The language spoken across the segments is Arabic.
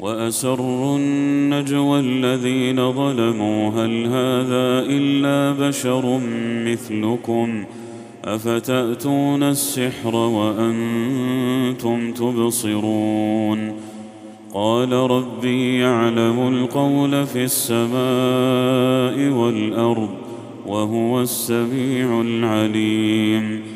وأسروا النجوى الذين ظلموا هل هذا إلا بشر مثلكم؟ أفتأتون السحر وأنتم تبصرون؟ قال ربي يعلم القول في السماء والأرض وهو السميع العليم.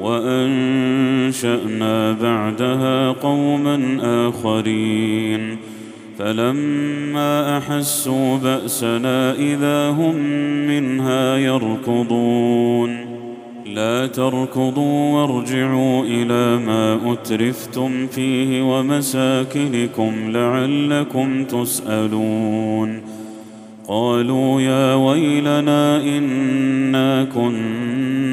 وأنشأنا بعدها قوما آخرين. فلما أحسوا بأسنا إذا هم منها يركضون. لا تركضوا وارجعوا إلى ما أترفتم فيه ومساكنكم لعلكم تسألون. قالوا يا ويلنا إنا كنا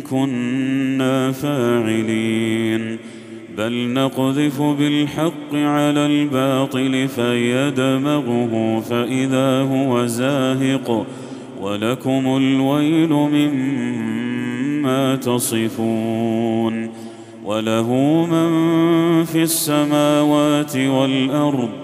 كنا فاعلين. بل نقذف بالحق على الباطل فيدمغه فإذا هو زاهق ولكم الويل مما تصفون. وله من في السماوات والأرض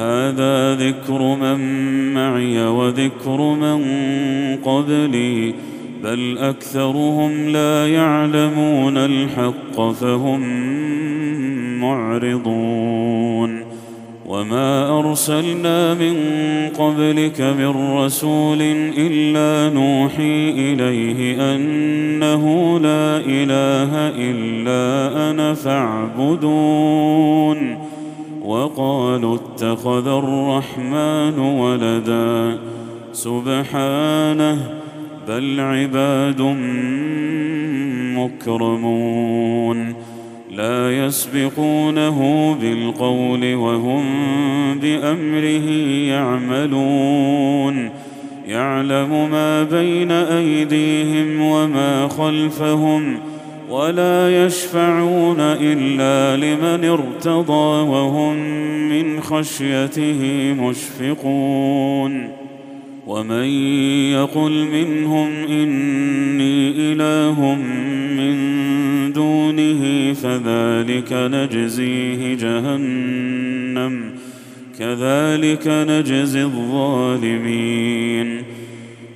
هذا ذكر من معي وذكر من قبلي بل أكثرهم لا يعلمون الحق فهم معرضون. وما أرسلنا من قبلك من رسول إلا نوحي إليه أنه لا إله إلا أنا فاعبدون. وقالوا اتخذ الرحمن ولدا سبحانه بل عباد مكرمون يسبقونه بالقول وهم بأمره يعملون يعلم ما بين أيديهم وما خلفهم ولا يشفعون إلا لمن ارتضى وهم من خشيته مشفقون ومن يقل منهم إني إله من دونه فذلك نجزيه جهنم كذلك نجزي الظالمين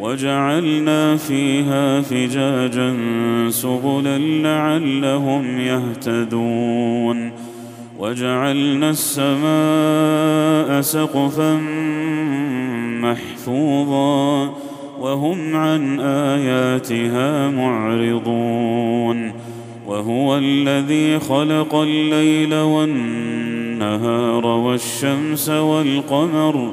وجعلنا فيها فجاجا سبلا لعلهم يهتدون. وجعلنا السماء سقفا محفوظا وهم عن آياتها معرضون. وهو الذي خلق الليل والنهار والشمس والقمر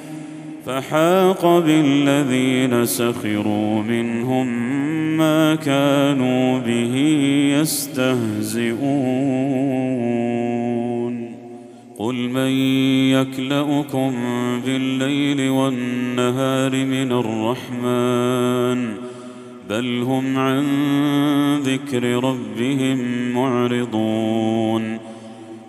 فحاق بالذين سخروا منهم ما كانوا به يستهزئون. قل من يكلأكم بالليل والنهار من الرحمن بل هم عن ذكر ربهم معرضون.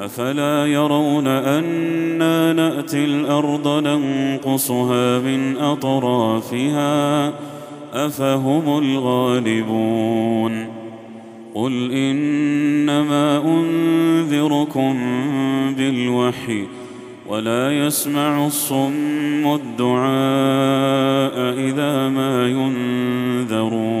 أفلا يرون أنا نأتي الأرض ننقصها من أطرافها أفهم الغالبون قل إنما أنذركم بالوحي ولا يسمع الصم الدعاء إذا ما ينذرون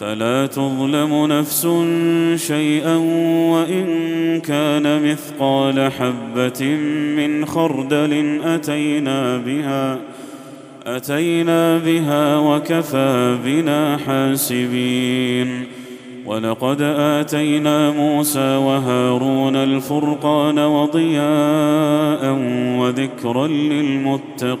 فلا تظلم نفس شيئا وإن كان مثقال حبة من خردل أتينا بها أتينا بها وكفى بنا حاسبين. ولقد آتينا موسى وهارون الفرقان وضياء وذكرا للمتقين.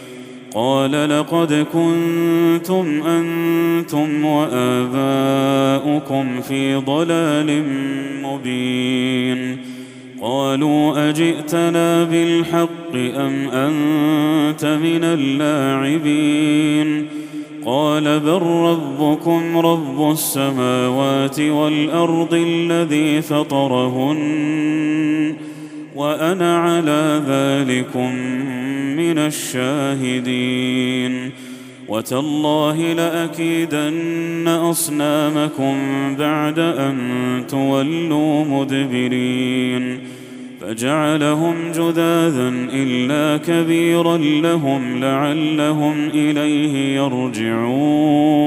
قال لقد كنتم أنتم وآباؤكم في ضلال مبين. قالوا أجئتنا بالحق أم أنت من اللاعبين؟ قال بل ربكم رب السماوات والأرض الذي فطرهن وأنا على ذلكم من الشاهدين وتالله لأكيدن أصنامكم بعد أن تولوا مدبرين فجعلهم جذاذا إلا كبيرا لهم لعلهم إليه يرجعون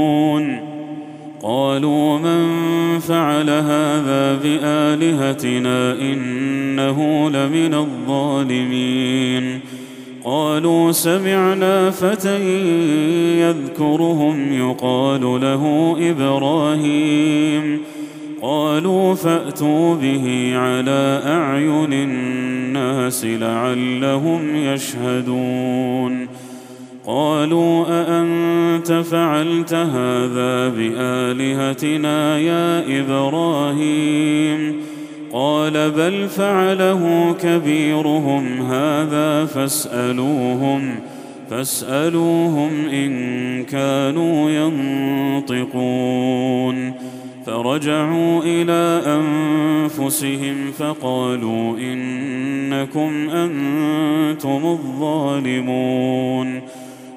قالوا من فعل هذا بآلهتنا إنه لمن الظالمين قالوا سمعنا فتى يذكرهم يقال له إبراهيم. قالوا فأتوا به على أعين الناس لعلهم يشهدون. قالوا أأنت فعلت هذا بآلهتنا يا إبراهيم؟ قال بل فعله كبيرهم هذا فاسألوهم فاسألوهم إن كانوا ينطقون. فرجعوا إلى أنفسهم فقالوا إنكم أنتم الظالمون.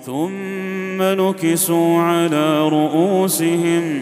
ثم نكسوا على رؤوسهم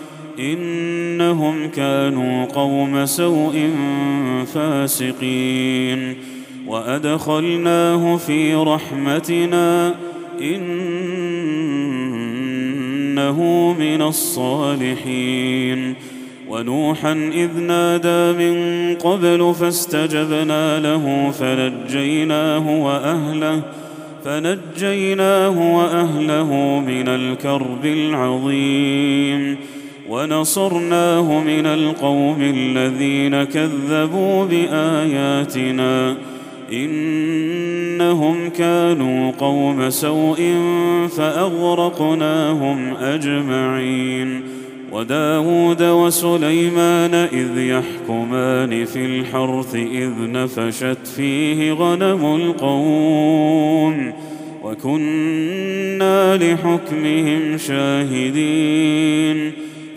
إنهم كانوا قوم سوء فاسقين. وأدخلناه في رحمتنا إنه من الصالحين. ونوحا إذ نادى من قبل فاستجبنا له فنجيناه وأهله فنجيناه وأهله من الكرب العظيم. ونصرناه من القوم الذين كذبوا بآياتنا إنهم كانوا قوم سوء فأغرقناهم أجمعين وداود وسليمان إذ يحكمان في الحرث إذ نفشت فيه غنم القوم وكنا لحكمهم شاهدين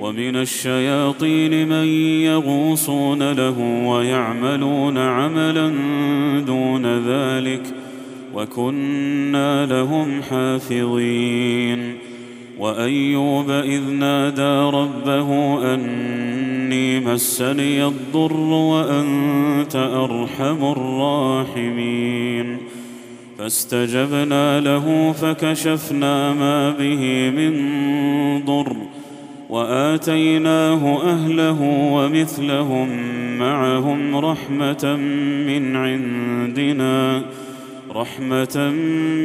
ومن الشياطين من يغوصون له ويعملون عملا دون ذلك وكنا لهم حافظين. وأيوب إذ نادى ربه أني مسني الضر وأنت أرحم الراحمين. فاستجبنا له فكشفنا ما به من ضر وآتيناه أهله ومثلهم معهم رحمة من عندنا رحمة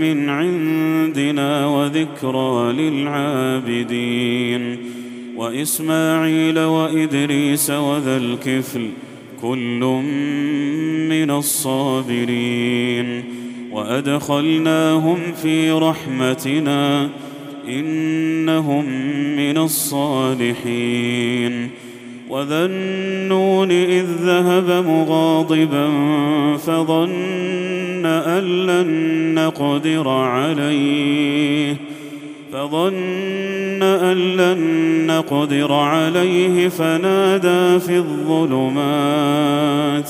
من عندنا وذكرى للعابدين. وإسماعيل وإدريس وذا الكفل كل من الصابرين. وأدخلناهم في رحمتنا إنهم من الصالحين. وذا النون إذ ذهب مغاضبا فظن أن لن نقدر عليه. فظن أن لن نقدر عليه فنادى في الظلمات.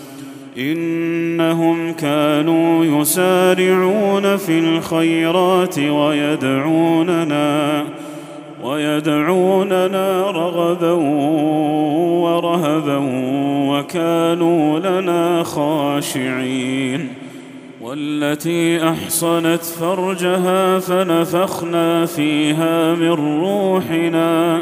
إنهم كانوا يسارعون في الخيرات ويدعوننا ويدعوننا رغبا ورهبا وكانوا لنا خاشعين. والتي أحصنت فرجها فنفخنا فيها من روحنا.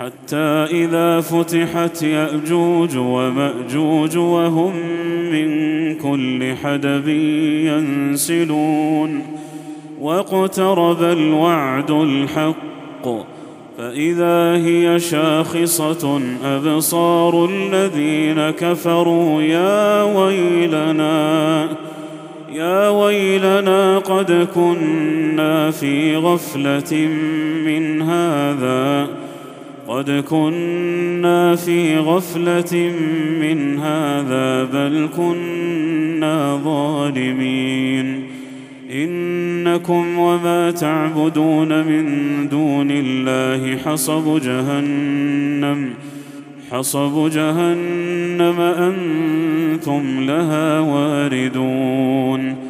حتى إذا فتحت يأجوج ومأجوج وهم من كل حدب ينسلون واقترب الوعد الحق فإذا هي شاخصة أبصار الذين كفروا يا ويلنا يا ويلنا قد كنا في غفلة من هذا قد كنا في غفلة من هذا بل كنا ظالمين. إنكم وما تعبدون من دون الله حصب جهنم حصب جهنم أنتم لها واردون.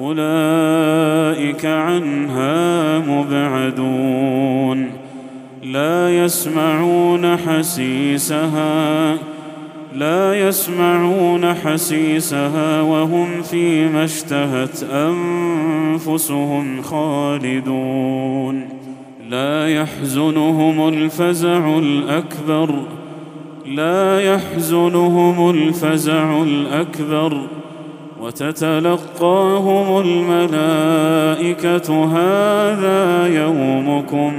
اولئك عنها مبعدون لا يسمعون حسيسها لا يسمعون حسيسها وهم فيما اشتهت انفسهم خالدون لا يحزنهم الفزع الاكبر لا يحزنهم الفزع الاكبر وتتلقاهم الملائكة هذا يومكم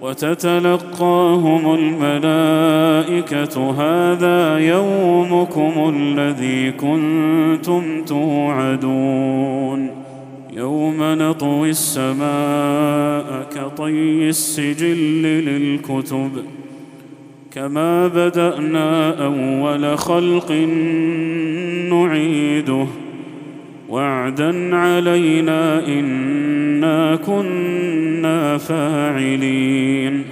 وتتلقاهم الملائكة هذا يومكم الذي كنتم توعدون يوم نطوي السماء كطي السجل للكتب كما بدأنا أول خلق نعيده. وعدا علينا إنا كنا فاعلين.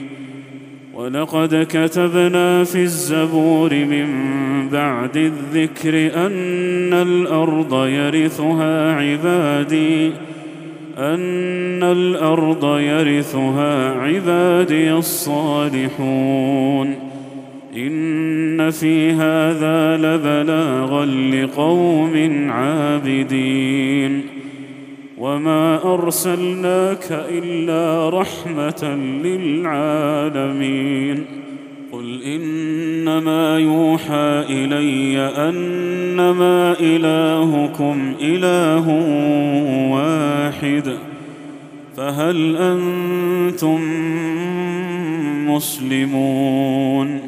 ولقد كتبنا في الزبور من بعد الذكر أن الأرض يرثها عبادي أن الأرض يرثها عبادي الصالحون. إن في هذا لبلاغا لقوم عابدين. وما أرسلناك إلا رحمة للعالمين. قل إنما يوحى إلي أنما إلهكم إله واحد. فهل أنتم مسلمون؟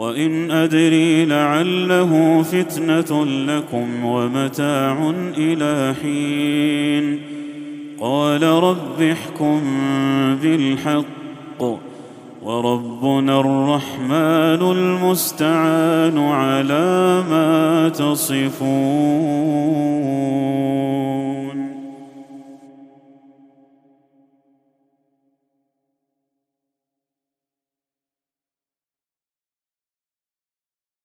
وإن أدري لعله فتنة لكم ومتاع إلى حين. قال رب احكم بالحق. وربنا الرحمن المستعان على ما تصفون.